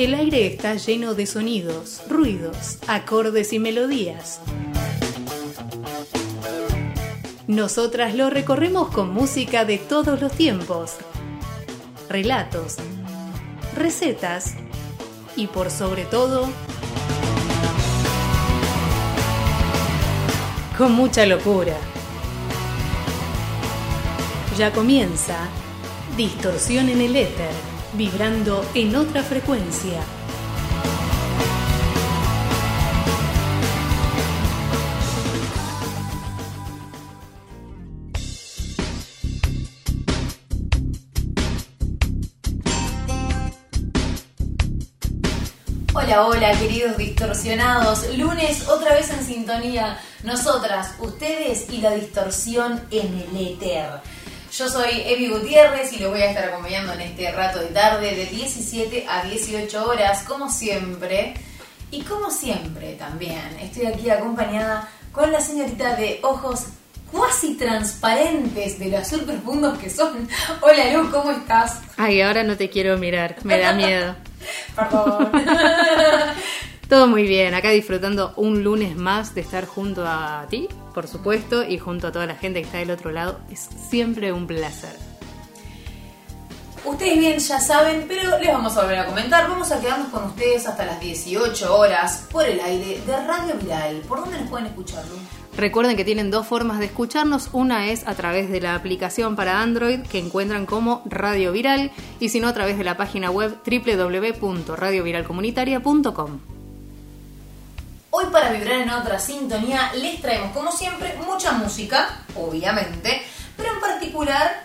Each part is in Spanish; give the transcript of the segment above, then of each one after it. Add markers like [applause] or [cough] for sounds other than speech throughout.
El aire está lleno de sonidos, ruidos, acordes y melodías. Nosotras lo recorremos con música de todos los tiempos, relatos, recetas y por sobre todo, con mucha locura. Ya comienza Distorsión en el éter vibrando en otra frecuencia. Hola, hola, queridos distorsionados. Lunes otra vez en sintonía. Nosotras, ustedes y la distorsión en el éter. Yo soy Evi Gutiérrez y lo voy a estar acompañando en este rato de tarde de 17 a 18 horas, como siempre. Y como siempre también, estoy aquí acompañada con la señorita de ojos cuasi transparentes de los azul profundos que son. Hola Luz, ¿cómo estás? Ay, ahora no te quiero mirar, me da miedo. [laughs] Perdón. [laughs] Todo muy bien, acá disfrutando un lunes más de estar junto a ti, por supuesto, y junto a toda la gente que está del otro lado. Es siempre un placer. Ustedes bien ya saben, pero les vamos a volver a comentar. Vamos a quedarnos con ustedes hasta las 18 horas por el aire de Radio Viral. ¿Por dónde nos pueden escucharlo? Recuerden que tienen dos formas de escucharnos. Una es a través de la aplicación para Android que encuentran como Radio Viral y si no a través de la página web www.radioviralcomunitaria.com. Hoy para vibrar en otra sintonía les traemos como siempre mucha música, obviamente, pero en particular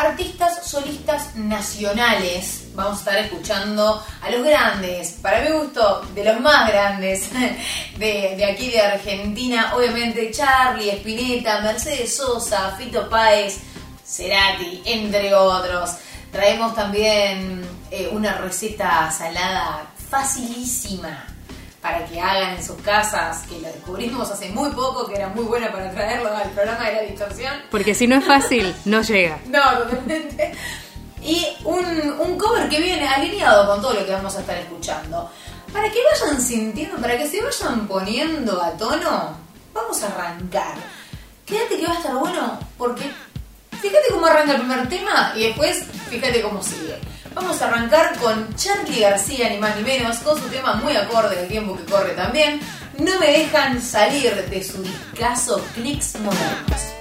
artistas solistas nacionales. Vamos a estar escuchando a los grandes, para mi gusto, de los más grandes [laughs] de, de aquí de Argentina, obviamente Charlie, Spinetta, Mercedes Sosa, Fito Páez, Cerati, entre otros. Traemos también eh, una receta salada facilísima para que hagan en sus casas, que la descubrimos hace muy poco, que era muy buena para traerlo al programa de la distorsión. Porque si no es fácil, no llega. [laughs] No, totalmente. Y un, un cover que viene alineado con todo lo que vamos a estar escuchando. Para que vayan sintiendo, para que se vayan poniendo a tono, vamos a arrancar. Quédate que va a estar bueno, porque fíjate cómo arranca el primer tema y después fíjate cómo sigue. Vamos a arrancar con Charlie García, ni más ni menos, con su tema muy acorde del tiempo que corre también. No me dejan salir de su discazo Clicks Modernos.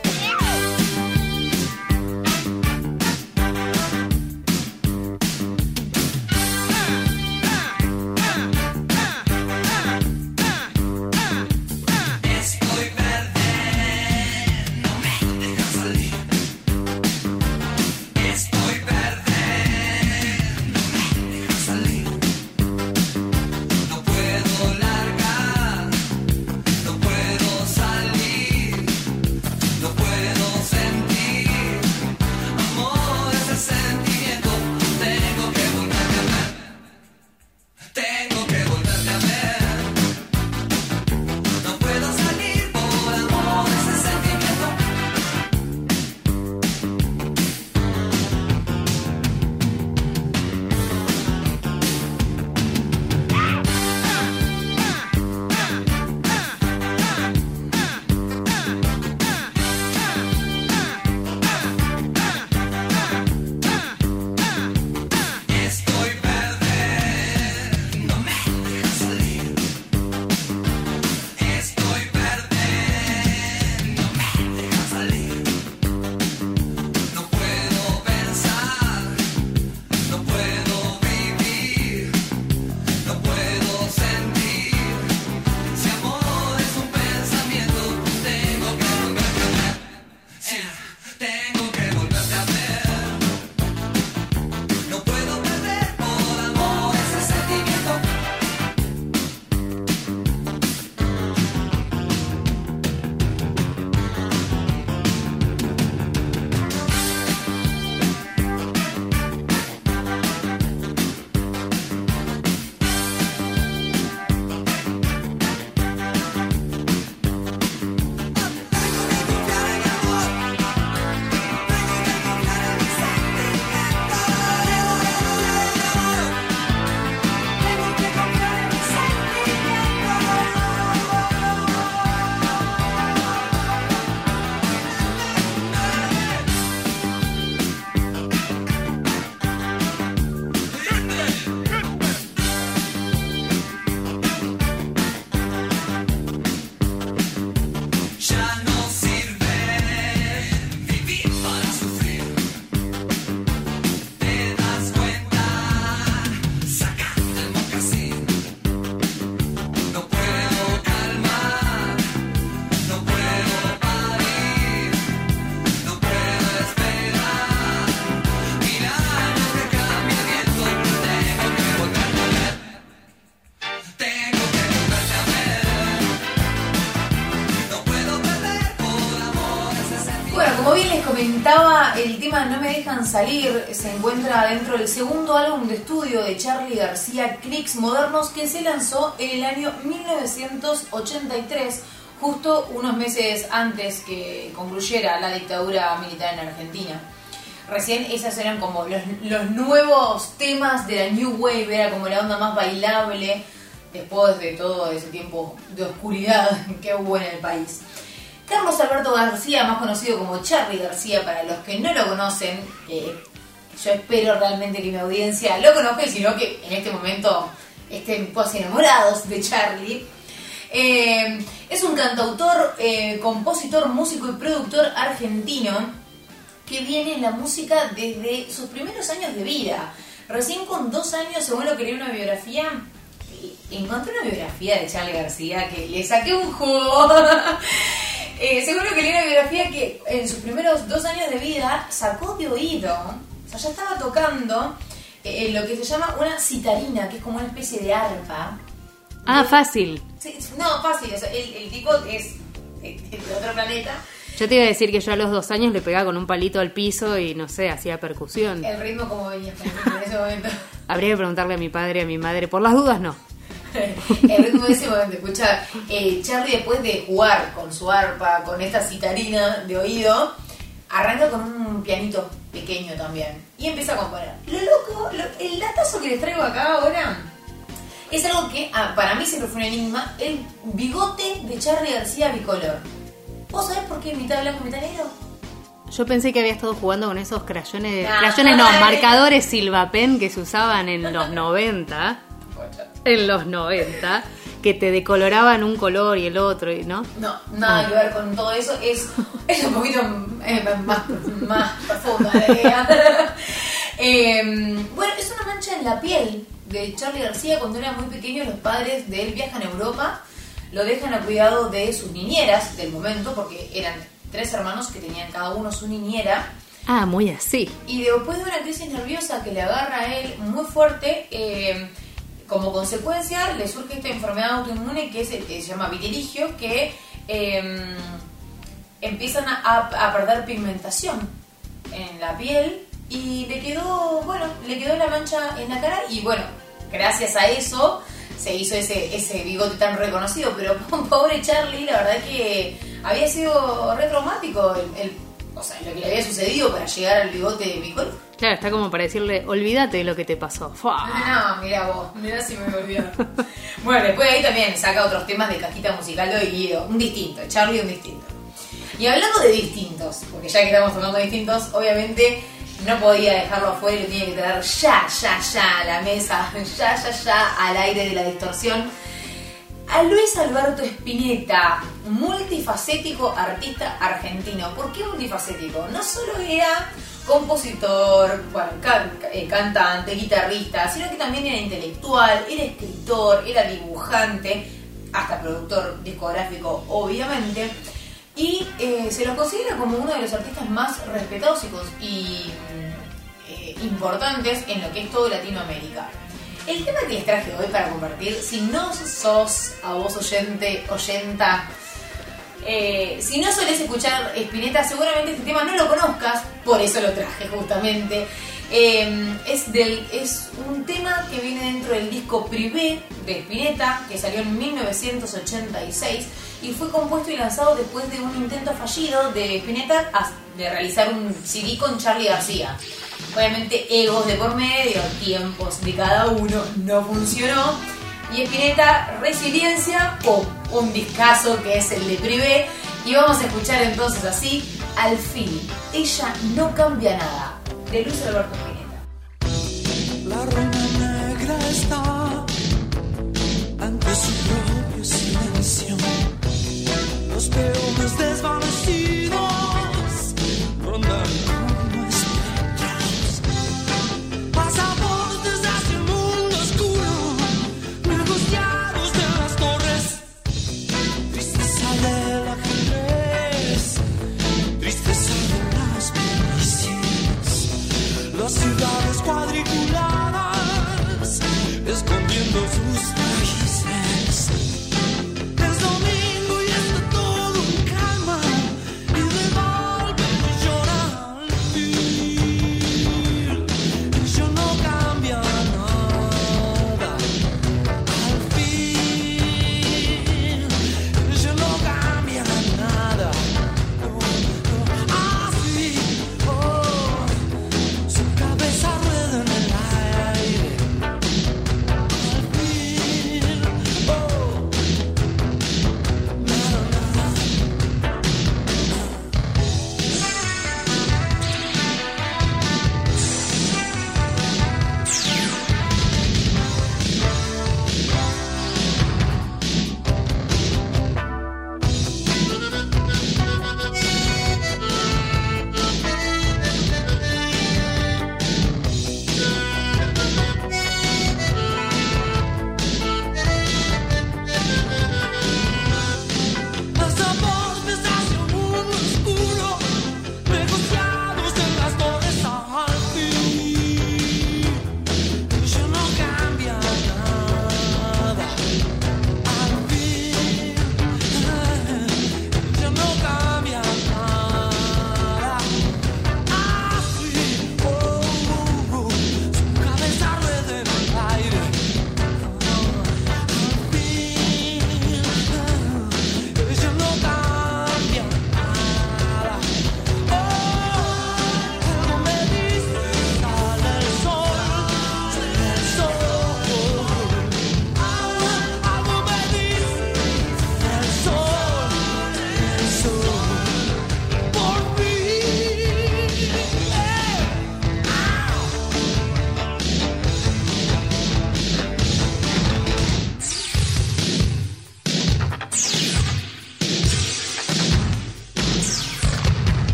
Salir se encuentra dentro del segundo álbum de estudio de Charlie García, Clicks Modernos, que se lanzó en el año 1983, justo unos meses antes que concluyera la dictadura militar en Argentina. Recién esas eran como los, los nuevos temas de la New Wave, era como la onda más bailable después de todo ese tiempo de oscuridad [laughs] que hubo en el país. Carlos Alberto García, más conocido como Charlie García, para los que no lo conocen, yo espero realmente que mi audiencia lo conozca y si no que en este momento estén pues enamorados de Charlie. Eh, es un cantautor, eh, compositor, músico y productor argentino que viene en la música desde sus primeros años de vida. Recién con dos años, según lo que leí una biografía, encontré una biografía de Charlie García que le saqué un juego. [laughs] Eh, seguro que leí una biografía que en sus primeros dos años de vida sacó de oído, o sea, ya estaba tocando eh, lo que se llama una citarina, que es como una especie de arpa. Ah, fácil. no, fácil, el, tipo es de otro planeta. Yo te iba a decir que yo a los dos años le pegaba con un palito al piso y no sé, hacía percusión. El ritmo como venía en ese momento. Habría que preguntarle a mi padre y a mi madre, por las dudas no. El ritmo de ese momento, escuchar eh, Charlie después de jugar con su arpa, con esta citarina de oído, arranca con un pianito pequeño también y empieza a componer. Lo loco, el datazo que les traigo acá ahora es algo que ah, para mí siempre fue un enigma, el bigote de Charlie García bicolor. ¿Vos sabés por qué mitad blanco mitad negro? Yo pensé que había estado jugando con esos crayones, crayones no, marcadores Silvapen que se usaban en los [laughs] 90 en los 90 que te decoloraban un color y el otro, ¿no? No, nada que ver con todo eso. Es, [laughs] es un poquito eh, más, más profunda [laughs] [laughs] eh, bueno, es una mancha en la piel de Charlie García. Cuando era muy pequeño, los padres de él viajan a Europa, lo dejan a cuidado de sus niñeras del momento, porque eran tres hermanos que tenían cada uno su niñera. Ah, muy así. Y después de una crisis nerviosa que le agarra a él muy fuerte, eh, como consecuencia le surge esta enfermedad autoinmune que, se llama vitiligio, que em, empiezan a, perder pigmentación en la piel y le quedó, bueno, le quedó la mancha en la cara y bueno, gracias a eso se hizo ese, ese bigote tan reconocido, pero [laughs] pobre Charlie, la verdad que había sido re traumático el o sea, lo que le había sucedido para llegar al bigote de Nicole. Claro, está como para decirle, olvídate de lo que te pasó. No, mira vos, mira si me olvidó. [laughs] bueno, después de ahí también saca otros temas de cajita musical de Guido, un distinto, Charlie un distinto. Y hablando de distintos, porque ya que estamos tocando distintos, obviamente no podía dejarlo afuera y lo tenía que traer ya, ya, ya a la mesa, [laughs] ya, ya, ya al aire de la distorsión a Luis Alberto Spinetta, multifacético artista argentino. ¿Por qué multifacético? No solo era compositor, eh, cantante, guitarrista, sino que también era intelectual, era escritor, era dibujante, hasta productor discográfico, obviamente. Y eh, se lo considera como uno de los artistas más respetados y, eh, importantes en lo que es todo Latinoamérica. El tema que les traje hoy para compartir, si no sos a vos oyente, oyenta, eh, si no solés escuchar Spinetta, seguramente este tema no lo conozcas, por eso lo traje justamente. Eh, es, del, es un tema que viene dentro del disco Privé de Spinetta, que salió en 1986 y fue compuesto y lanzado después de un intento fallido de Spinetta de realizar un CD con Charlie García. Obviamente egos de por medio, tiempos de cada uno, no funcionó. Y Spinetta, resiliencia, o un discazo que es el de Privé. Y vamos a escuchar entonces así, al fin, ella no cambia nada, de Luis Alberto Spinetta. La reina negra está ante su propio silencio. Los peones desvanecidos ciudades cuadriculadas,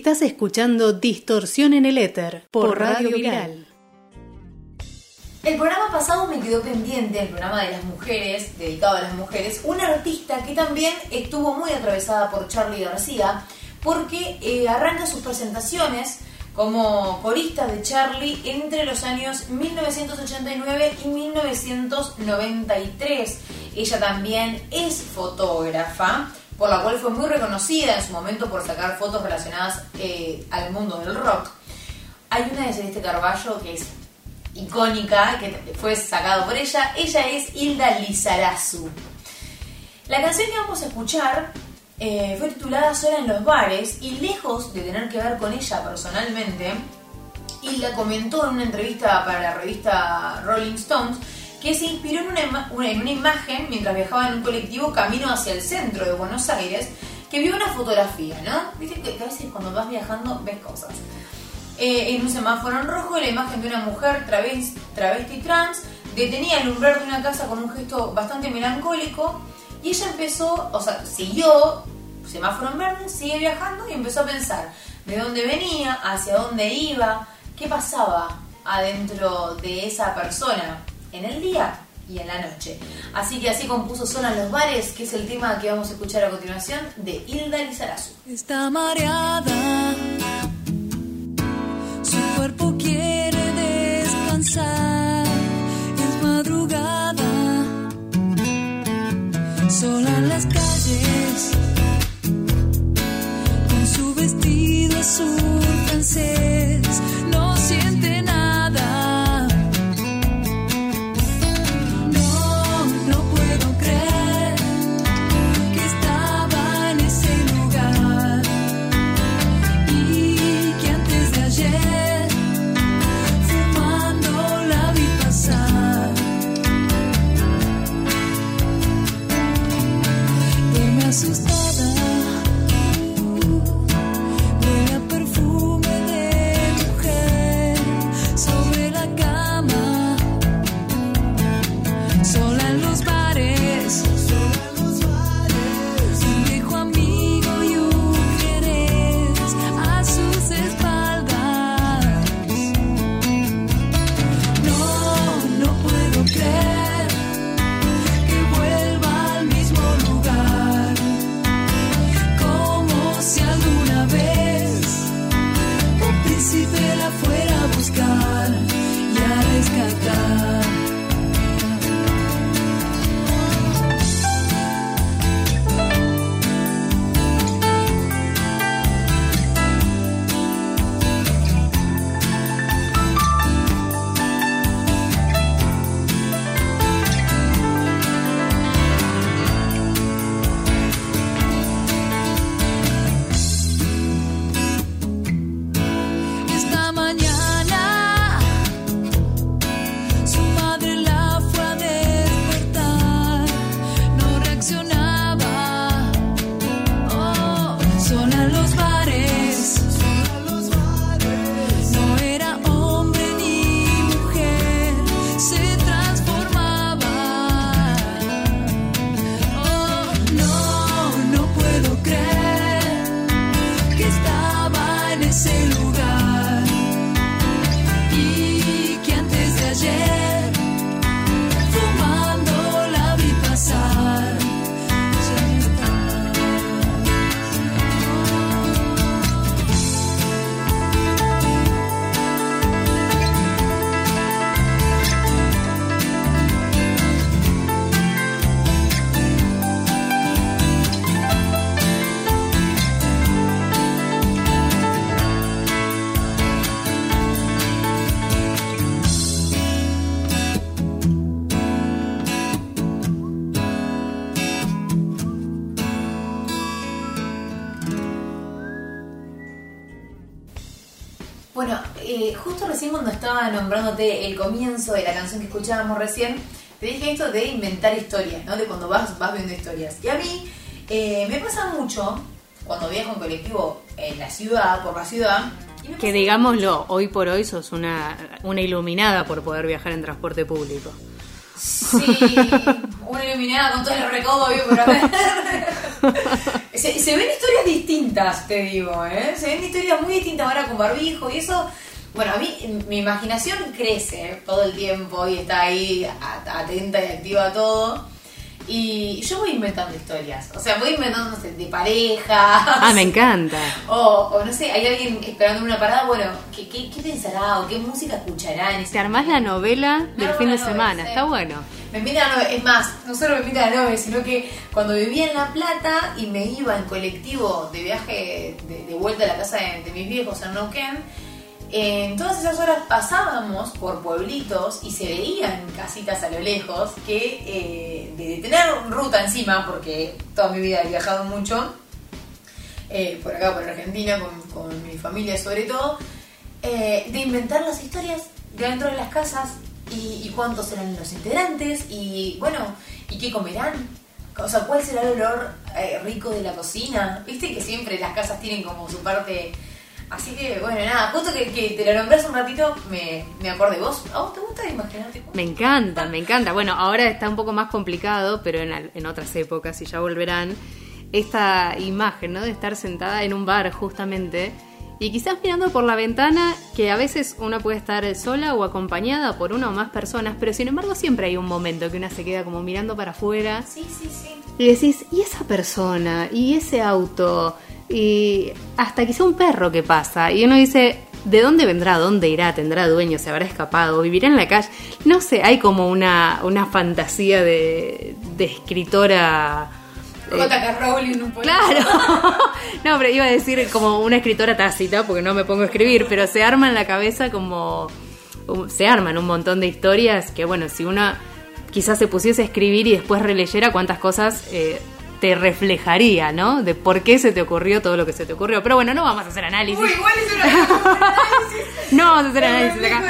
Estás escuchando Distorsión en el Éter por Radio Viral. El programa pasado me quedó pendiente, el programa de las mujeres, dedicado a las mujeres, una artista que también estuvo muy atravesada por Charlie García, porque eh, arranca sus presentaciones como corista de Charlie entre los años 1989 y 1993. Ella también es fotógrafa, por la cual fue muy reconocida en su momento por sacar fotos relacionadas eh, al mundo del rock. Hay una de Celeste Carballo que es icónica, que fue sacado por ella. Ella es Hilda Lizarazu. La canción que vamos a escuchar eh, fue titulada Sola en los bares y lejos de tener que ver con ella personalmente, Hilda comentó en una entrevista para la revista Rolling Stones que se inspiró en una, ima- una- en una imagen mientras viajaba en un colectivo camino hacia el centro de Buenos Aires, que vio una fotografía, ¿no? Viste que a veces cuando vas viajando ves cosas. Eh, en un semáforo en rojo la imagen de una mujer travesti, travesti trans detenía el umbral de una casa con un gesto bastante melancólico y ella empezó, o sea, siguió semáforo en verde, sigue viajando y empezó a pensar de dónde venía, hacia dónde iba, qué pasaba adentro de esa persona en el día y en la noche. Así que así compuso Sola en los bares, que es el tema que vamos a escuchar a continuación de Hilda Lizarazu. Está mareada, estaba nombrándote el comienzo de la canción que escuchábamos recién, te dije esto de inventar historias, ¿no? De cuando vas, vas viendo historias. Y a mí eh, me pasa mucho cuando viajo en colectivo en la ciudad, por la ciudad. y Que digámoslo, hoy por hoy sos una, una iluminada por poder viajar en transporte público. Sí, una iluminada con todo el recaudo vivo por [laughs] se, se ven historias distintas, te digo, ¿eh? Se ven historias muy distintas ahora con barbijo y eso. Bueno, a mí mi imaginación crece todo el tiempo y está ahí atenta y activa a todo. Y yo voy inventando historias. O sea, voy inventando, no sé, de parejas. Ah, me [laughs] encanta. O, o no sé, hay alguien esperando una parada, bueno, ¿qué, qué, qué pensará o qué música escuchará en ese Te armás la novela del No, fin de semana, sí. está bueno. Me invita a la nove, es más, no solo me invita a la nove, sino que cuando vivía en La Plata y me iba en colectivo de viaje de, de vuelta a la casa de, de mis viejos en Neuquén, en todas esas horas pasábamos por pueblitos y se veían casitas a lo lejos que eh, de, tener ruta encima, porque toda mi vida he viajado mucho, eh, por acá, por Argentina, con, mi familia sobre todo, eh, de inventar las historias de dentro de las casas y, cuántos serán los integrantes y bueno, y qué comerán. O sea, ¿cuál será el olor eh, rico de la cocina? Viste que siempre las casas tienen como su parte... Así que, bueno, nada, justo que, que te lo nombré hace un ratito, me, me acordé. ¿Vos? ¿A vos te gusta imaginarte? Me encanta, me encanta. Bueno, ahora está un poco más complicado, pero en, en otras épocas, y ya volverán, esta imagen, ¿no? De estar sentada en un bar justamente y quizás mirando por la ventana, que a veces una puede estar sola o acompañada por una o más personas, pero sin embargo siempre hay un momento que una se queda como mirando para afuera Sí, sí, sí. y decís, ¿y esa persona? ¿Y ese auto? Y hasta quizá un perro que pasa. Y uno dice, ¿de dónde vendrá? ¿Dónde irá? ¿Tendrá dueño? ¿Se habrá escapado? ¿Vivirá en la calle? No sé, hay como una, una fantasía de, de escritora... eh. Rowling un poco. Claro. [laughs] no, pero iba a decir como una escritora tácita, porque no me pongo a escribir, pero se arma en la cabeza como... um, Se arman un montón de historias que, bueno, si uno quizás se pusiese a escribir y después releyera cuántas cosas eh, te reflejaría, ¿no? De por qué se te ocurrió todo lo que se te ocurrió. Pero bueno, no vamos a hacer análisis. Uy, igual es una un análisis. [laughs] No vamos a hacer análisis acá.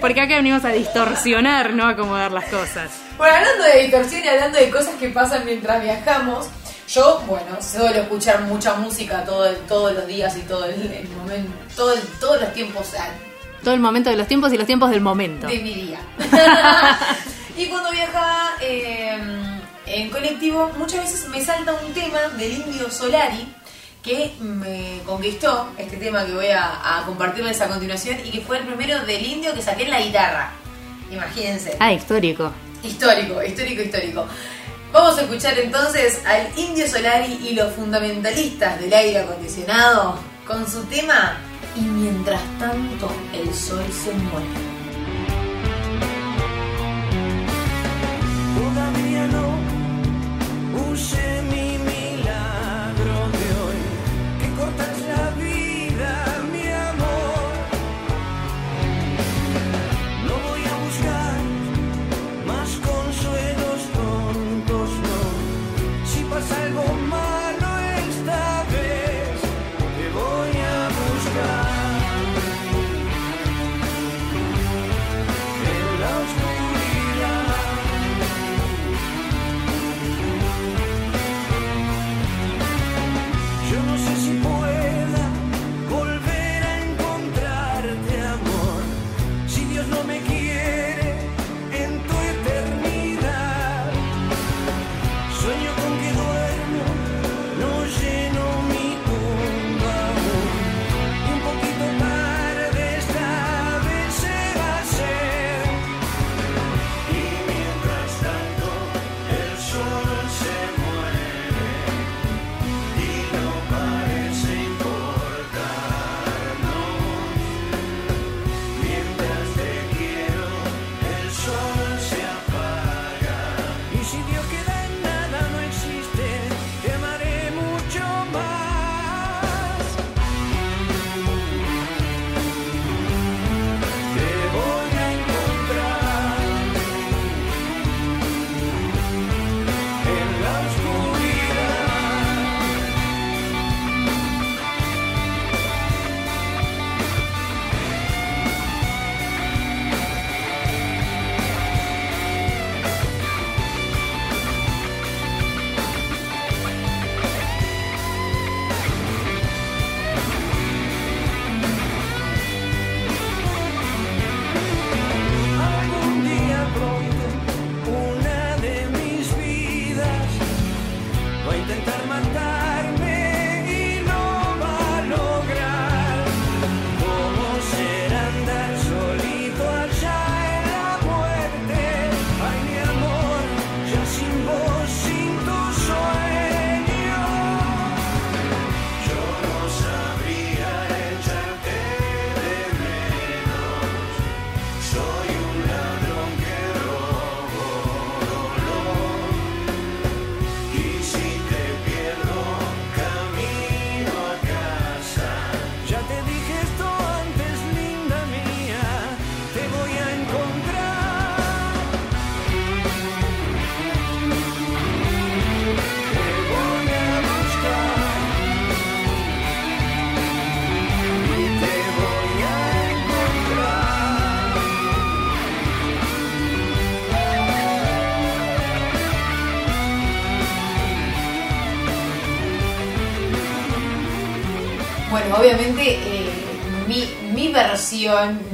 Porque acá venimos a distorsionar, no a acomodar las cosas. Bueno, hablando de distorsión y hablando de cosas que pasan mientras viajamos, yo, bueno, suelo escuchar mucha música todo el- todos los días y todo el, el momento, todo el- todos los tiempos Todo el momento de los tiempos y los tiempos del momento. de mi día. [laughs] y cuando viajaba eh, en colectivo, muchas veces me salta un tema del indio Solari que me conquistó, este tema que voy a, a compartirles a continuación, y que fue el primero del indio que saqué en la guitarra. Imagínense. Ah, histórico. Histórico, histórico, histórico. Vamos a escuchar entonces al Indio Solari y los fundamentalistas del aire acondicionado con su tema Y mientras tanto el sol se muere. Use mi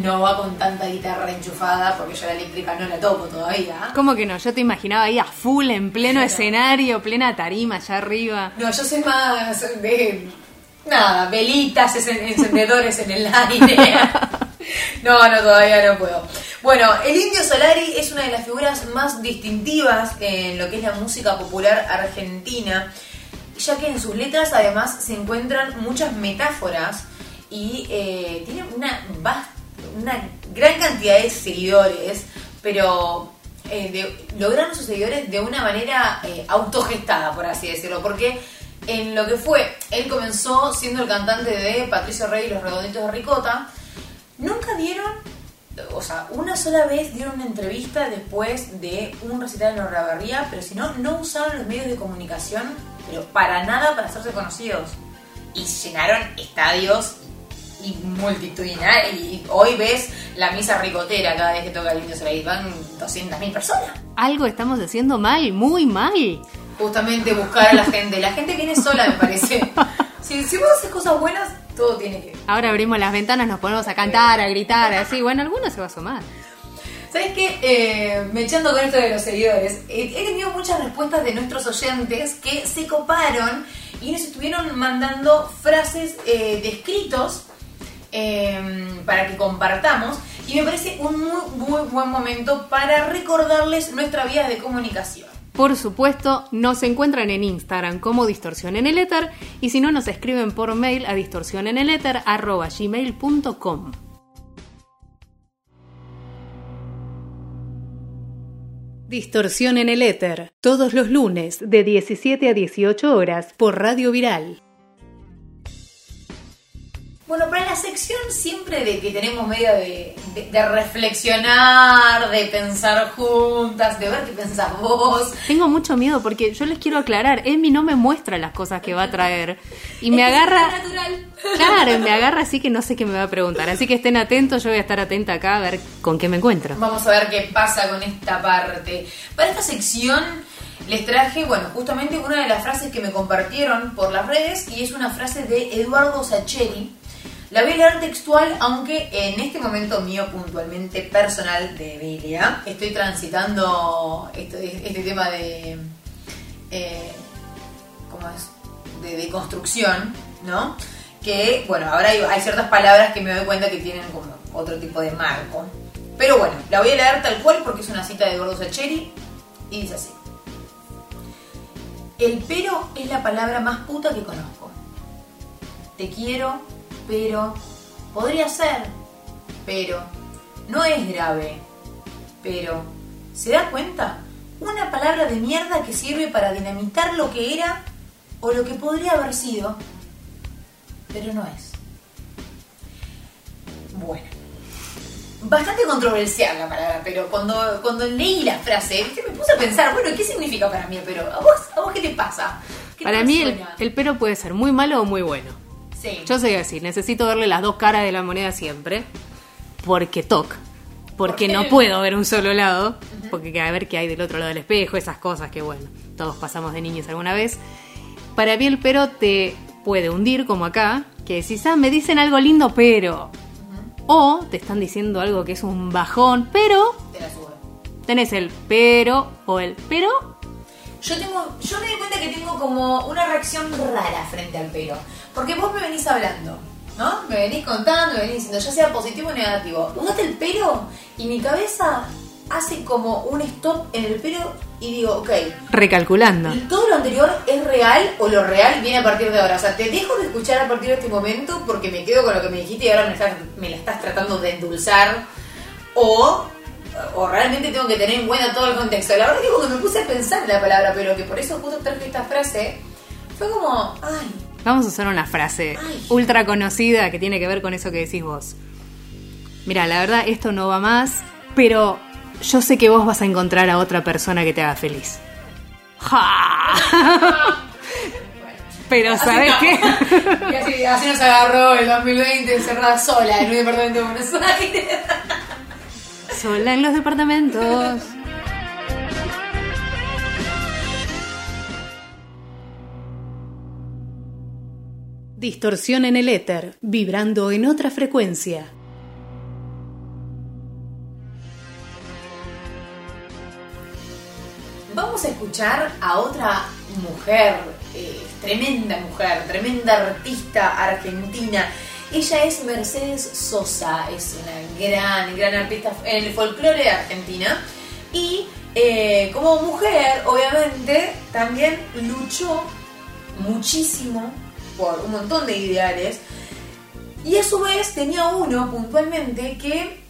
no va con tanta guitarra enchufada porque yo la eléctrica no la toco todavía. ¿Cómo que no? Yo te imaginaba ahí a full, en pleno escenario, plena tarima allá arriba. No, yo soy más de. Nada, velitas, encen- encendedores en el [laughs] aire. No, no, todavía no puedo. Bueno, el Indio Solari es una de las figuras más distintivas en lo que es la música popular argentina, ya que en sus letras además se encuentran muchas metáforas y eh, tiene una, gran cantidad de seguidores, pero eh, lograron sus seguidores de una manera eh, autogestada, por así decirlo, porque en lo que fue, él comenzó siendo el cantante de Patricio Rey y los Redonditos de Ricota, nunca dieron, o sea, una sola vez dieron una entrevista después de un recital en Barría, pero si no, no usaron los medios de comunicación, pero para nada para hacerse conocidos. Y llenaron estadios y multitudinarios. Y hoy ves la misa ricotera cada vez que toca el Indio Solari, van 200.000 personas. Algo estamos haciendo mal, muy mal. Justamente buscar a la gente. La gente viene sola, me parece. [laughs] Si, si vos haces cosas buenas, todo tiene que Ahora abrimos las ventanas, nos ponemos a cantar, a gritar, así. Bueno, alguno se va a asomar. ¿Sabes qué? Eh, me echando con esto de los seguidores, eh, he tenido muchas respuestas de nuestros oyentes que se coparon y nos estuvieron mandando frases eh, de escritos eh, para que compartamos y me parece un muy, muy buen momento para recordarles nuestra vía de comunicación. Por supuesto, nos encuentran en Instagram como Distorsión en el Éter y si no nos escriben por mail a distorsioneneleter@gmail.com. Distorsión en el Éter, todos los lunes de 17 a 18 horas por Radio Viral. Bueno, para la sección siempre de que tenemos medio de, de- de reflexionar, de pensar juntas, de ver qué pensás vos, Tengo mucho miedo porque yo les quiero aclarar, Emi no me muestra las cosas que va a traer y me Es agarra... natural. Claro, me agarra así que no sé qué me va a preguntar. Así que estén atentos, yo voy a estar atenta acá a ver con qué me encuentro. Vamos a ver qué pasa con esta parte. Para esta sección les traje, bueno, justamente una de las frases que me compartieron por las redes y es una frase de Eduardo Sacheri. La voy a leer textual, aunque en este momento mío puntualmente personal de Belia, estoy transitando este, tema de... eh, ¿Cómo es? De, de construcción, ¿no? Que, bueno, ahora hay, ciertas palabras que me doy cuenta que tienen como otro tipo de marco. Pero bueno, la voy a leer tal cual porque es una cita de Eduardo Sacheri y dice así. El pero es la palabra más puta que conozco. Te quiero, pero podría ser, pero no es grave, pero ¿se da cuenta? Una palabra de mierda que sirve para dinamitar lo que era o lo que podría haber sido, pero no es. Bueno, bastante controversial la palabra, pero cuando, cuando leí la frase, me puse a pensar, bueno, ¿qué significa para mí el pero? ¿A vos, a vos qué te pasa? ¿Qué Para te mí el, el pero puede ser muy malo o muy bueno. Sí. Yo soy así, necesito verle las dos caras de la moneda siempre. Porque toc. Porque no puedo ver un solo lado. Porque a ver qué hay del otro lado del espejo, esas cosas que bueno, todos pasamos de niños alguna vez. Para mí el pero te puede hundir como acá, que decís, ah, me dicen algo lindo, pero... O te están diciendo algo que es un bajón, pero Te la subo. tenés el pero o el pero Yo tengo, yo me di cuenta que tengo como una reacción rara frente al pero. Porque vos me venís hablando, ¿no? Me venís contando, me venís diciendo, ya sea positivo o negativo. Usaste el pero y mi cabeza hace como un stop en el pero y digo, ok, recalculando. ¿todo lo anterior es real o lo real viene a partir de ahora? O sea, te dejo de escuchar a partir de este momento porque me quedo con lo que me dijiste y ahora me, estás- me la estás tratando de endulzar. O, o realmente tengo que tener en cuenta todo el contexto. La verdad que cuando me puse a pensar en la palabra, pero que por eso justo traje esta frase, fue como, ay, Vamos a usar una frase ultra conocida que tiene que ver con eso que decís vos. Mira, la verdad, esto no va más, pero yo sé que vos vas a encontrar a otra persona que te haga feliz. ¡Ja! [laughs] Pero ¿sabes qué? [laughs] Y así, así nos agarró el 2020 encerrada sola en un departamento de Buenos Aires. Sola en los departamentos. Distorsión en el éter, vibrando en otra frecuencia. Vamos a escuchar a otra mujer, eh, tremenda mujer, tremenda artista argentina. Ella es Mercedes Sosa, es una gran, gran artista en el folclore de Argentina. Y eh, como mujer, obviamente, también luchó muchísimo por un montón de ideales. Y a su vez tenía uno puntualmente que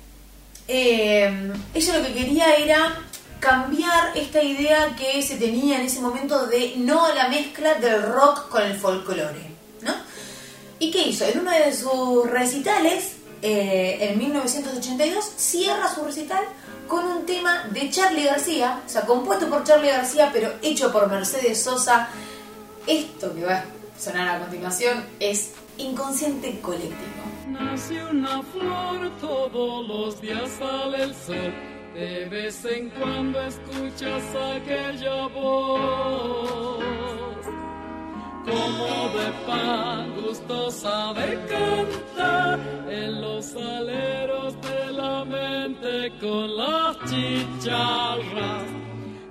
eh, ella lo que quería era cambiar esta idea que se tenía en ese momento de no la mezcla del rock con el folclore, ¿no? ¿Y qué hizo? En uno de sus recitales, eh, en 1982, cierra su recital con un tema de Charlie García, o sea, compuesto por Charlie García, pero hecho por Mercedes Sosa. Esto que va sonar a continuación es inconsciente colectivo. Nace una flor, todos los días sale el sol. De vez en cuando escuchas aquella voz, como de pan gustosa de cantar en los aleros de la mente con las chicharras.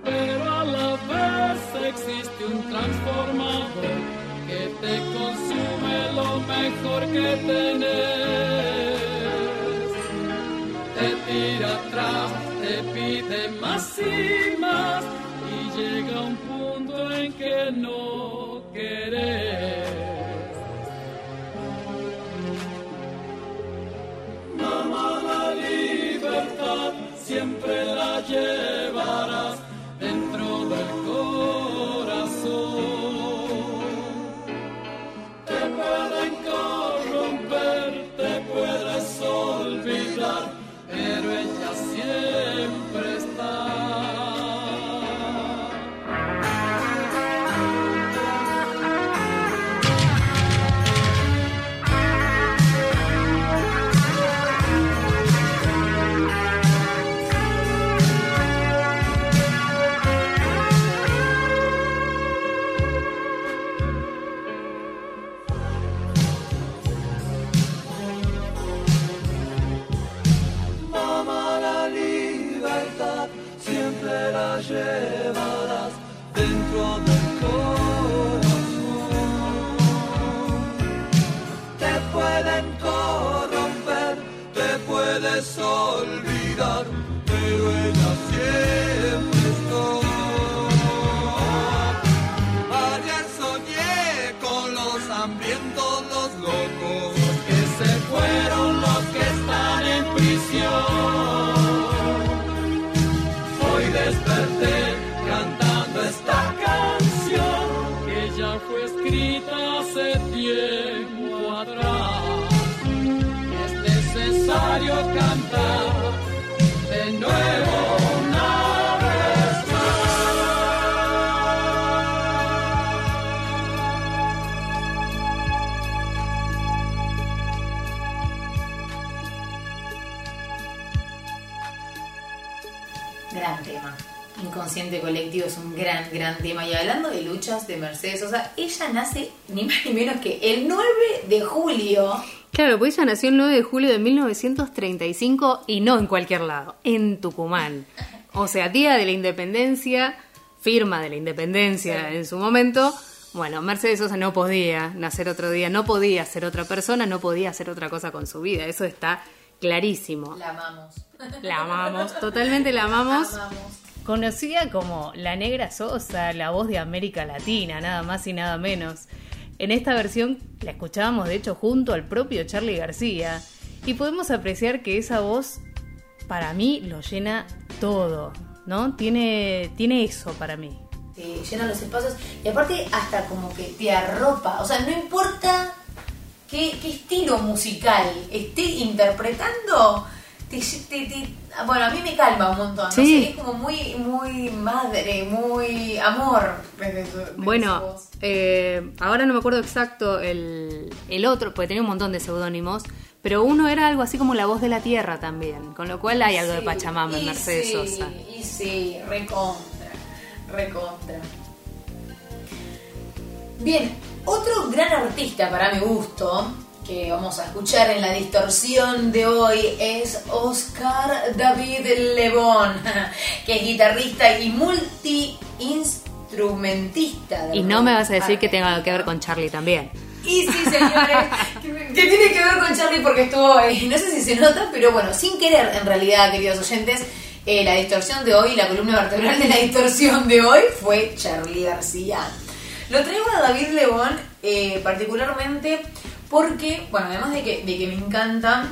Pero a la vez existe un transformador que te consume lo mejor que tenés te tira atrás, te pide más y más y llega un punto en que no querés. Gran tema. Inconsciente colectivo es un gran, gran tema. Y hablando de luchas de Mercedes Sosa, ella nace ni más ni menos que el 9 de julio. Claro, pues ella nació el 9 de julio de 1935 y no en cualquier lado, en Tucumán. O sea, día de la independencia, firma de la independencia Sí. en su momento. Bueno, Mercedes Sosa no podía nacer otro día, no podía ser otra persona, no podía hacer otra cosa con su vida. Eso está clarísimo. La amamos. La amamos, totalmente la amamos. Amamos. Conocida como la Negra Sosa, la voz de América Latina, nada más y nada menos. En esta versión la escuchábamos de hecho junto al propio Charlie García y podemos apreciar que esa voz para mí lo llena todo, ¿no? Tiene, tiene eso para mí. Te llena los espacios y aparte hasta como que te arropa. O sea, no importa qué, qué estilo musical esté interpretando, te, te- te- bueno, a mí me calma un montón. No Sí. sé, es como muy, muy madre, muy amor. desde su- desde su Bueno, voz. eh, ahora no me acuerdo exacto el, el otro, porque tenía un montón de seudónimos, pero uno era algo así como la voz de la tierra también, con lo cual hay algo de Pachamama en Mercedes sí, Sosa. Y sí, recontra, recontra. Bien, Otro gran artista para mi gusto, que vamos a escuchar en la distorsión de hoy, es Oscar David Lebón, [laughs] que es guitarrista y multi-instrumentista. Y no me vas a decir que tenga que ver con Charlie también. Y sí, señores, que, [laughs] que tiene que ver con Charlie porque estuvo, eh, no sé si se nota, pero bueno, sin querer en realidad, queridos oyentes, eh, la distorsión de hoy, la columna vertebral de la distorsión de hoy fue Charlie García. Lo traigo a David León eh, particularmente porque, bueno, además de que, de que me encanta,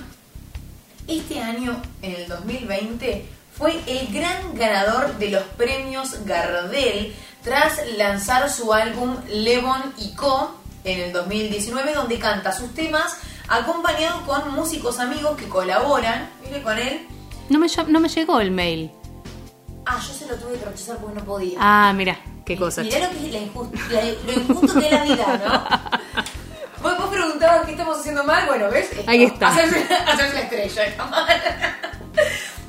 este año, en el 2020, fue el gran ganador de los premios Gardel tras lanzar su álbum Levon y Co. en el 2019, donde canta sus temas acompañado con músicos amigos que colaboran, mire, con él. No me, no me llegó el mail. Ah, yo se lo tuve que rechazar porque no podía. Ah, mira, qué cosa. Mirá lo que es la injust- la- lo injusto que es la vida, ¿no? Vos, vos preguntabas qué estamos haciendo mal, bueno, ¿ves? Esto, Ahí está. Hacerse, hacerse la estrella, está mal.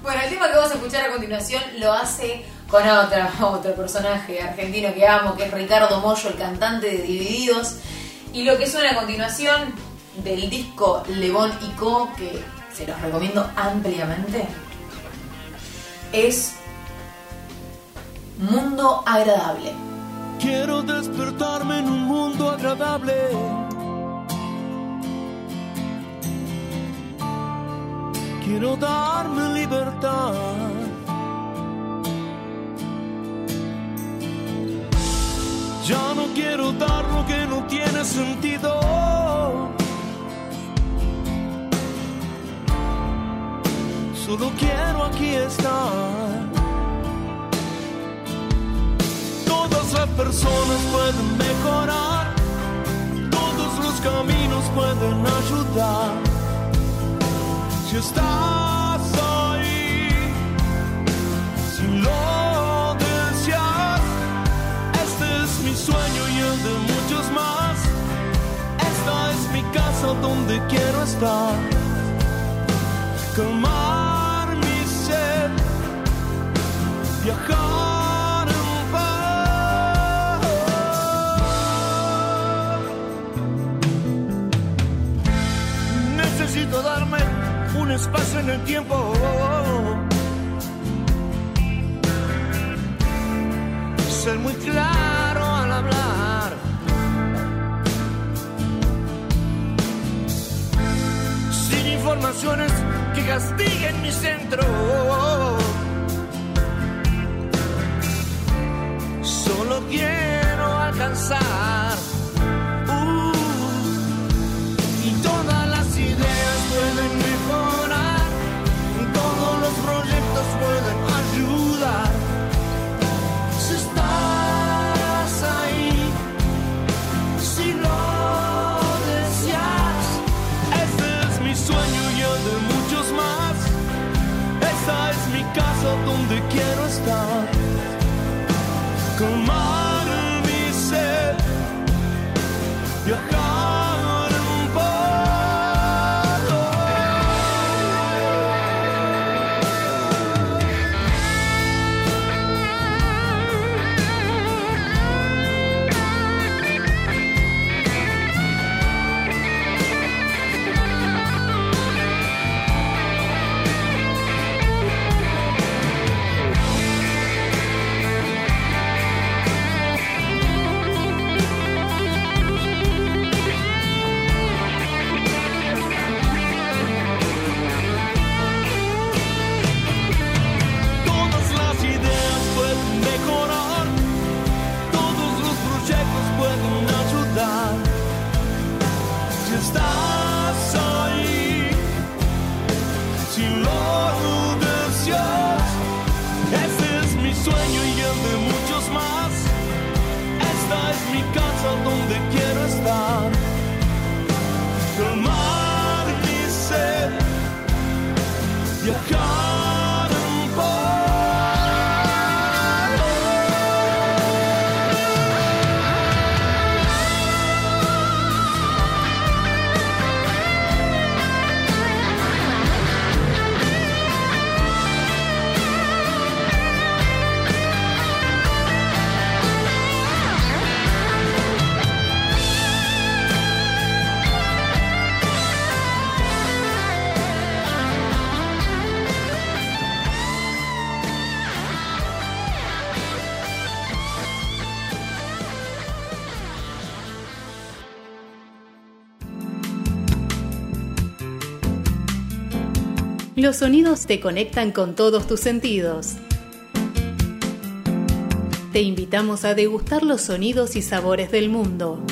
Bueno, el tema que vamos a escuchar a continuación lo hace con otra, otro personaje argentino que amo, que es Ricardo Mollo, el cantante de Divididos. Y lo que suena a continuación del disco Lebón y Co, que se los recomiendo ampliamente, es Mundo Agradable. Quiero despertarme en un mundo agradable. Quiero darme libertad. Ya no quiero dar lo que no tiene sentido. Solo quiero aquí estar. Todas las personas pueden mejorar, todos los caminos pueden ayudar. Si estás ahí, si lo deseas, este es mi sueño y el de muchos más. Esta es mi casa donde quiero estar. Calmar mi sed, viajar espacio en el tiempo. Ser muy claro al hablar. Sin informaciones que castiguen mi centro. Solo quiero alcanzar. Proyectos pueden Los sonidos te conectan con todos tus sentidos. Te invitamos a degustar los sonidos y sabores del mundo.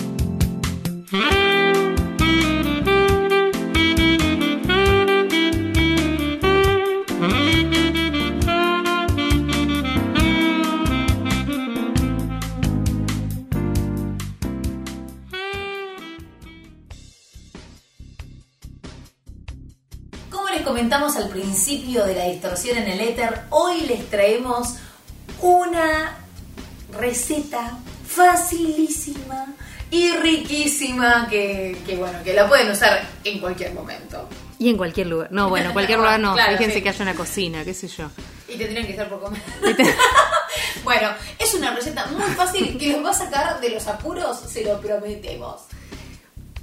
En el éter, hoy les traemos una receta facilísima y riquísima que, que, bueno, que la pueden usar en cualquier momento. Y en cualquier lugar. No, bueno, [laughs] cualquier lugar no. Claro, Fíjense sí. que haya una cocina, qué sé yo. Y tendrían que estar por comer. [laughs] bueno, es una receta muy fácil que los va a sacar de los apuros, se lo prometemos.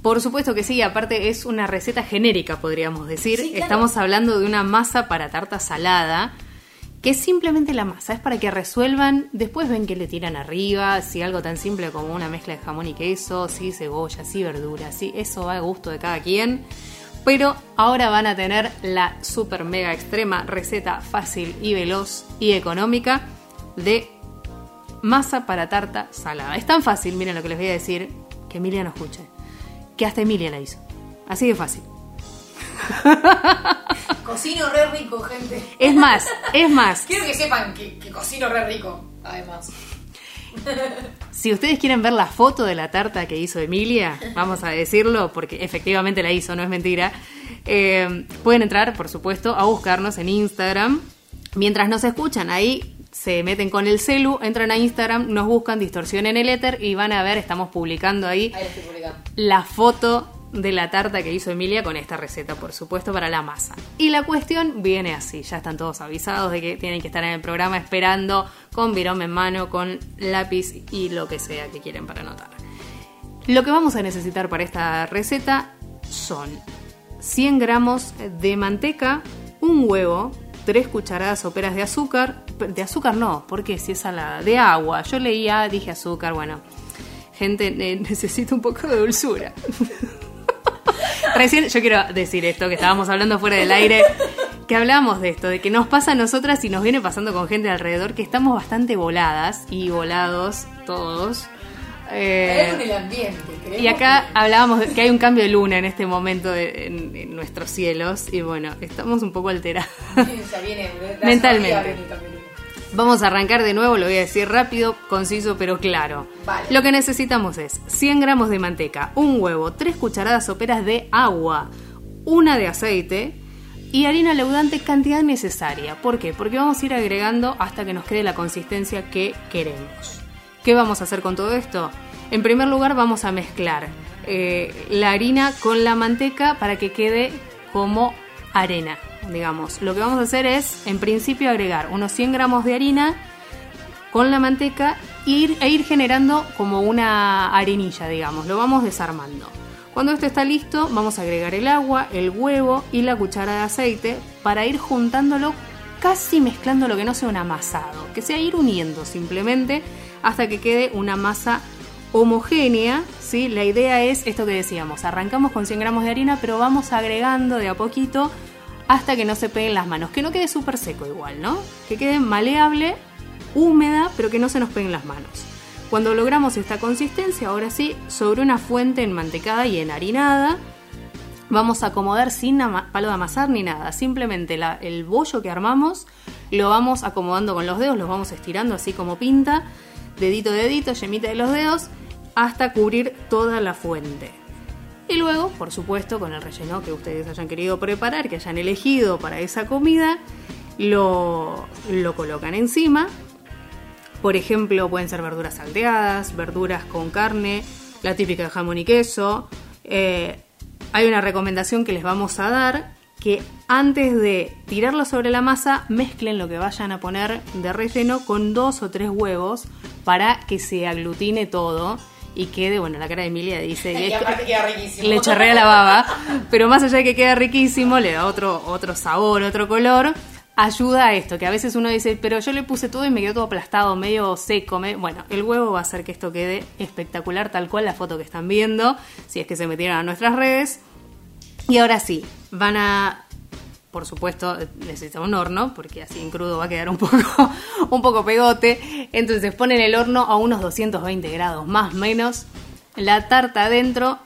Por supuesto que sí, aparte es una receta genérica, podríamos decir. Sí, claro. Estamos hablando de una masa para tarta salada, que es simplemente la masa, es para que resuelvan, después ven que le tiran arriba, si algo tan simple como una mezcla de jamón y queso, sí cebolla, sí verdura, sí, eso va a gusto de cada quien. Pero ahora van a tener la super mega extrema receta fácil y veloz y económica de masa para tarta salada. Es tan fácil, miren lo que les voy a decir, que Emilia no escuche. Que hasta Emilia la hizo. Así de fácil. [laughs] Cocino re rico, gente. Es más, es más. Quiero que sepan que, que cocino re rico, además. Si ustedes quieren ver la foto de la tarta que hizo Emilia, vamos a decirlo, porque efectivamente la hizo, no es mentira, eh, pueden entrar, por supuesto, a buscarnos en Instagram. Mientras nos escuchan ahí, se meten con el celu, entran a Instagram, nos buscan Distorsión en el Éter y van a ver, estamos publicando ahí Ahí lo estoy publicando. la foto de la tarta que hizo Emilia con esta receta, por supuesto, para la masa. Y la cuestión viene así, ya están todos avisados de que tienen que estar en el programa esperando con virome en mano, con lápiz y lo que sea que quieren para anotar. Lo que vamos a necesitar para esta receta son 100 gramos de manteca, un huevo, 3 cucharadas soperas de azúcar, de azúcar no, porque si es salada, de agua. Yo leía, dije azúcar, bueno, gente, eh, [laughs] necesito un poco de dulzura. [laughs] Recién yo quiero decir esto, que estábamos hablando fuera del aire, que hablábamos de esto, de que nos pasa a nosotras y nos viene pasando con gente alrededor, que estamos bastante voladas y volados todos. Eh, el ambiente, y acá que- hablábamos de que hay un cambio de luna en este momento de- en, en nuestros cielos y bueno, estamos un poco alterados. Viene, Mentalmente. Vamos a arrancar de nuevo, lo voy a decir rápido, conciso pero claro. Vale. Lo que necesitamos es 100 gramos de manteca, un huevo, 3 cucharadas soperas de agua, una de aceite y harina leudante cantidad necesaria. ¿Por qué? Porque vamos a ir agregando hasta que nos quede la consistencia que queremos. ¿Qué vamos a hacer con todo esto? En primer lugar vamos a mezclar eh, la harina con la manteca para que quede como arena, digamos. Lo que vamos a hacer es, en principio, agregar unos 100 gramos de harina con la manteca e ir, e ir generando como una arenilla, digamos. Lo vamos desarmando. Cuando esto está listo, vamos a agregar el agua, el huevo y la cuchara de aceite para ir juntándolo, casi mezclando lo que no sea un amasado, que sea ir uniendo simplemente hasta que quede una masa homogénea, ¿sí? La idea es esto que decíamos, arrancamos con 100 gramos de harina, pero vamos agregando de a poquito hasta que no se peguen las manos, que no quede súper seco igual, ¿no? Que quede maleable, húmeda, pero que no se nos peguen las manos. Cuando logramos esta consistencia, ahora sí, sobre una fuente enmantecada y enharinada, vamos a acomodar sin palo de amasar ni nada, simplemente el bollo que armamos lo vamos acomodando con los dedos, los vamos estirando así como pinta, dedito dedito, yemita de los dedos, hasta cubrir toda la fuente. Y luego, por supuesto, con el relleno que ustedes hayan querido preparar, que hayan elegido para esa comida, lo, lo colocan encima. Por ejemplo, pueden ser verduras salteadas, verduras con carne, la típica de jamón y queso. Eh, hay una recomendación que les vamos a dar, que antes de tirarlo sobre la masa, mezclen lo que vayan a poner de relleno con dos o tres huevos para que se aglutine todo y quede, bueno, la cara de Emilia dice... [laughs] Y "Esto- aparte queda riquísimo. le chorrea la baba, pero más allá de que queda riquísimo, le da otro, otro sabor, otro color, ayuda a esto, que a veces uno dice, pero yo le puse todo y me quedó todo aplastado, medio seco, me-". bueno, el huevo va a hacer que esto quede espectacular, tal cual la foto que están viendo, si es que se metieron a nuestras redes. Y ahora sí, van a por supuesto, necesita un horno, porque así en crudo va a quedar un [laughs] poco, un poco pegote. Entonces ponen el horno a unos 220 grados, más o menos, la tarta adentro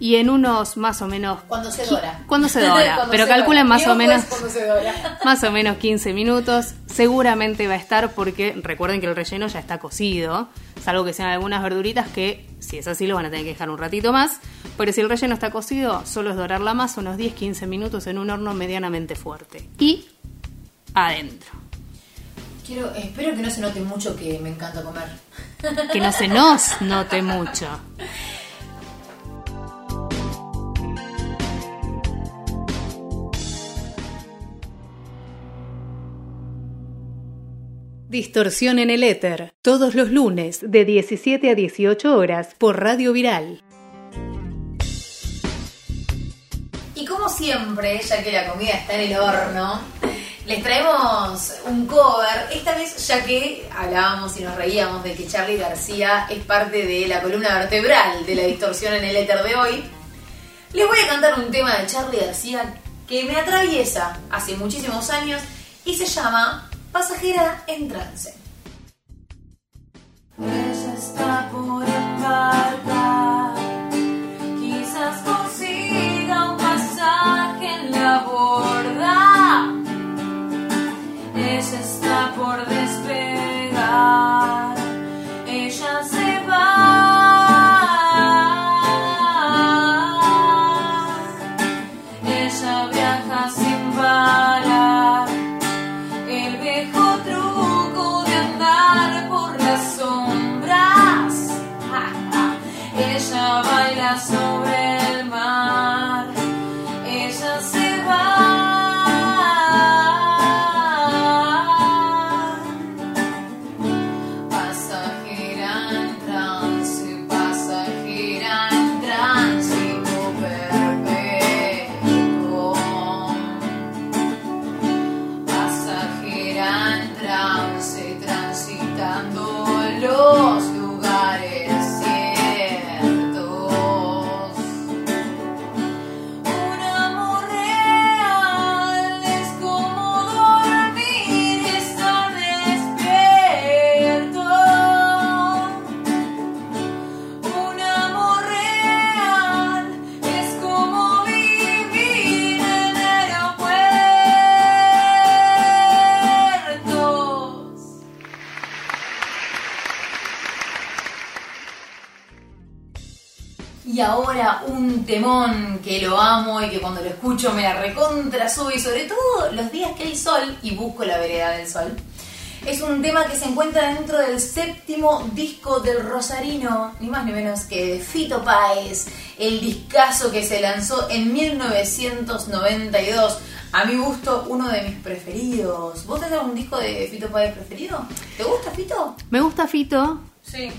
y en unos más o menos... Cuando se dora. Cuando se [laughs] dora, Cuando pero se calculen dora. [laughs] más o menos... cuando se dora. Más o menos 15 minutos. Seguramente va a estar porque recuerden que el relleno ya está cocido. Salvo que sean algunas verduritas que, si es así, lo van a tener que dejar un ratito más. Pero si el relleno está cocido, solo es dorar la masa unos 10-15 minutos en un horno medianamente fuerte. Y adentro. Quiero, espero que no se note mucho que me encanta comer. Que no se nos note mucho. [laughs] Distorsión en el éter, todos los lunes de 17 a 18 horas por Radio Viral. Y como siempre, ya que la comida está en el horno, les traemos un cover. Esta vez, ya que hablábamos y nos reíamos de que Charlie García es parte de la columna vertebral de la distorsión en el éter de hoy, les voy a cantar un tema de Charlie García que me atraviesa hace muchísimos años y se llama Pasajera en trance. Ella está por embarcar, temón que lo amo y que cuando lo escucho me la recontra sube y sobre todo los días que hay sol y busco la vereda del sol. Es un tema que se encuentra dentro del séptimo disco del Rosarino, ni más ni menos que de Fito Páez, el discazo que se lanzó en 1992. A mi gusto, uno de mis preferidos. ¿Vos tenés algún disco de Fito Páez preferido? ¿Te gusta Fito? Me gusta Fito. Sí.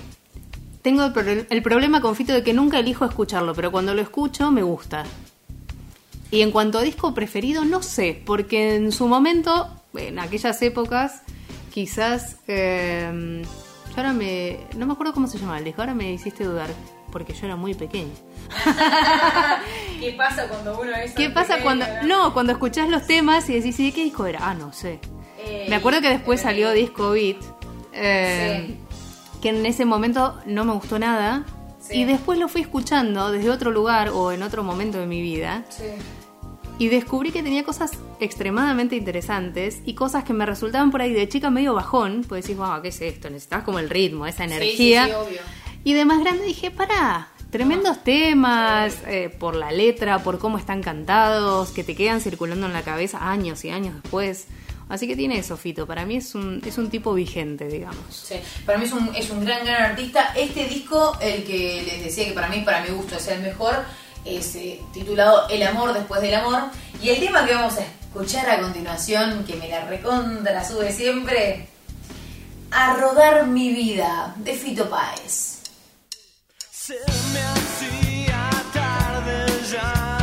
Tengo el, pro- el problema con Fito de que nunca elijo escucharlo, pero cuando lo escucho me gusta. Y en cuanto a disco preferido, no sé, porque en su momento, en aquellas épocas, quizás... eh, yo ahora me... No me acuerdo cómo se llamaba el disco, ahora me hiciste dudar, porque yo era muy pequeña. [laughs] ¿Qué pasa cuando uno es ¿Qué pasa cuando... No, cuando escuchás los temas y decís, ¿y de qué disco era? Ah, no sé. Me acuerdo que después salió Disco Beat, eh, que en ese momento no me gustó nada. Sí. Y después lo fui escuchando desde otro lugar o en otro momento de mi vida. Sí. Y descubrí que tenía cosas extremadamente interesantes y cosas que me resultaban por ahí de chica medio bajón. Pues decís, wow, ¿qué es esto? Necesitas como el ritmo, esa energía. Sí, sí, sí, obvio. Y de más grande dije, pará, tremendos temas, eh, por la letra, por cómo están cantados, que te quedan circulando en la cabeza años y años después. Así que tiene eso, Fito. Para mí es un, es un tipo vigente, digamos. Sí, para mí es un, es un gran, gran artista. Este disco, el que les decía que para mí, para mi gusto, es el mejor, es eh, titulado El amor después del amor. Y el tema que vamos a escuchar a continuación, que me la recontra sube siempre, A rodar mi vida, de Fito Páez. Se me hacía tarde, ya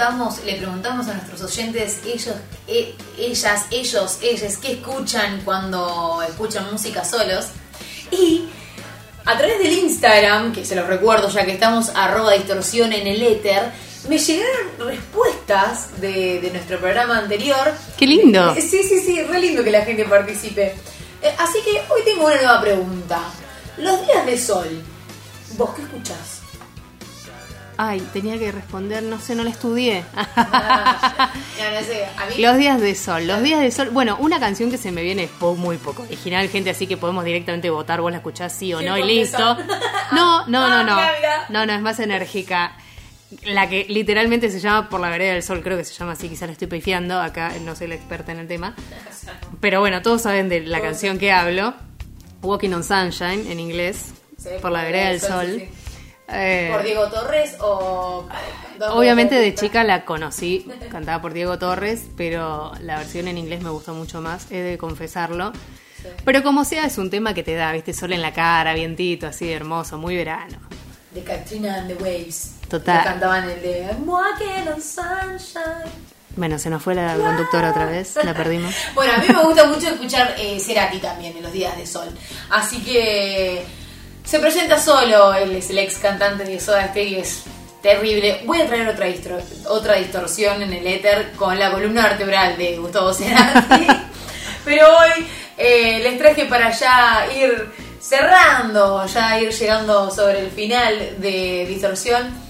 preguntamos, le preguntamos a nuestros oyentes, ellos, e- ellas, ellos, ellas, qué escuchan cuando escuchan música solos. Y a través del Instagram, que se los recuerdo ya que estamos arroba distorsión en el éter, me llegaron respuestas de, de nuestro programa anterior. ¡Qué lindo! Eh, Sí, sí, sí, re lindo que la gente participe. Eh, así que hoy tengo una nueva pregunta. Los días de sol, ¿vos qué escuchás? Ay, tenía que responder, no sé, no la estudié. [laughs] Ya, no sé, a mí... Los días de sol, los días de sol. Bueno, una canción que se me viene muy poco original, gente, así que podemos directamente votar, vos la escuchás sí o Sí, no y listo. No, no, no, no. Ah. No, no, es más enérgica. La que literalmente se llama Por la vereda del sol, creo que se llama así, quizás la estoy pifiando, acá no soy la experta en el tema. Pero bueno, todos saben de la canción que hablo. Walking on Sunshine, en inglés. Sí, por la vereda del sol. sí, sí. Eh, ¿Por Diego Torres o...? Obviamente de chica la conocí, cantaba por Diego Torres, pero la versión en inglés me gustó mucho más, he de confesarlo. Sí. Pero como sea, es un tema que te da, viste, sol en la cara, vientito, así hermoso, muy verano. De Katrina and the Waves. Total. Que cantaban el de I'm walking on sunshine. Bueno, se nos fue la conductora otra vez, la [laughs] perdimos. Bueno, a mí me gusta mucho escuchar eh, Cerati también en los días de sol. Así que se presenta solo, él es el ex cantante de Soda Stereo, es terrible. Voy a traer otra, distro- otra distorsión en el éter con la columna vertebral de Gustavo Cerati. [laughs] Pero hoy eh, les traje para ya ir cerrando, ya ir llegando sobre el final de distorsión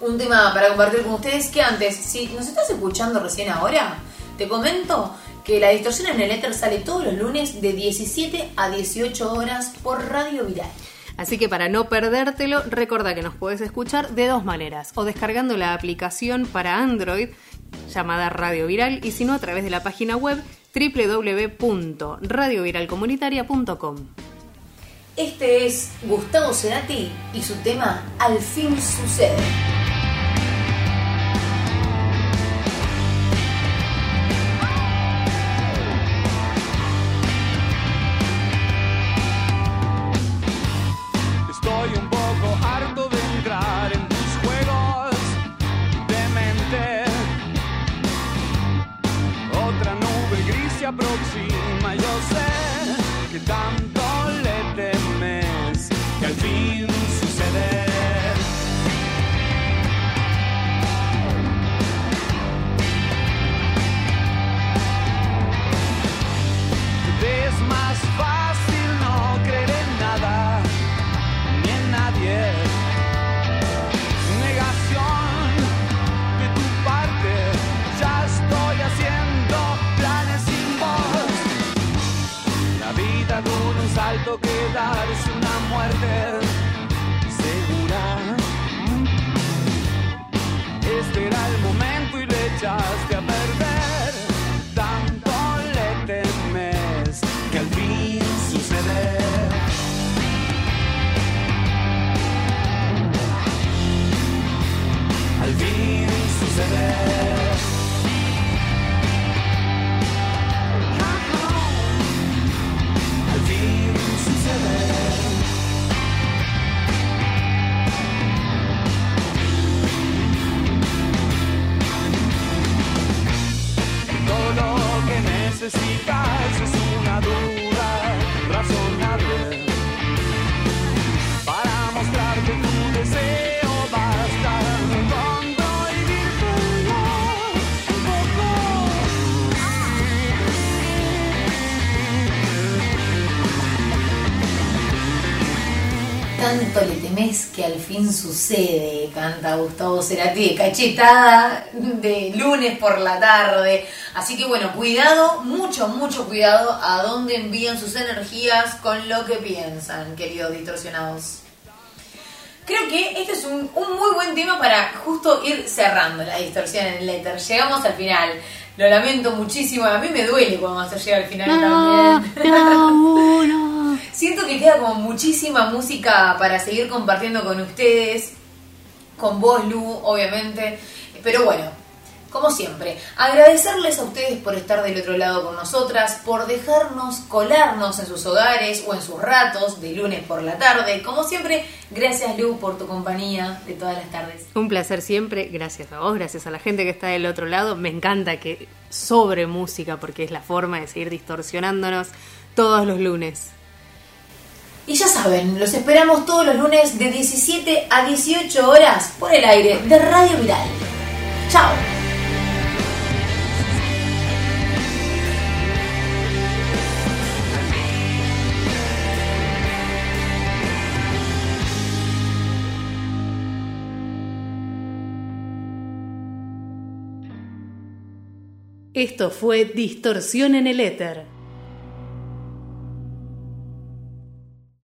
un tema para compartir con ustedes que antes, si nos estás escuchando recién ahora, te comento que la distorsión en el éter sale todos los lunes de 17 a 18 horas por Radio Viral. Así que para no perdértelo, recuerda que nos puedes escuchar de dos maneras, o descargando la aplicación para Android llamada Radio Viral, y si no a través de la página web www.radioviralcomunitaria.com. Este es Gustavo Cerati y su tema Al fin sucede. Necesitas es una duda razonable para mostrarte tu deseo basta con prohibírtelo un poco. Tanto le temes que al fin sucede, canta Gustavo Cerati, cachetada de lunes por la tarde. Así que bueno, cuidado, mucho, mucho cuidado a dónde envían sus energías con lo que piensan, queridos distorsionados. Creo que este es un, un muy buen tema para justo ir cerrando la distorsión en el éter. Llegamos al final. Lo lamento muchísimo, a mí me duele cuando se llega al final No, también. no, no. [laughs] Siento que queda como muchísima música para seguir compartiendo con ustedes, con vos, Lu, obviamente. Pero bueno, como siempre, agradecerles a ustedes por estar del otro lado con nosotras, por dejarnos colarnos en sus hogares o en sus ratos de lunes por la tarde. Como siempre, gracias Lu por tu compañía de todas las tardes. Un placer siempre, gracias a vos, gracias a la gente que está del otro lado. Me encanta que sobre música porque es la forma de seguir distorsionándonos todos los lunes. Y ya saben, los esperamos todos los lunes de 17 a 18 horas por el aire de Radio Viral. Chao. Esto fue Distorsión en el Éter.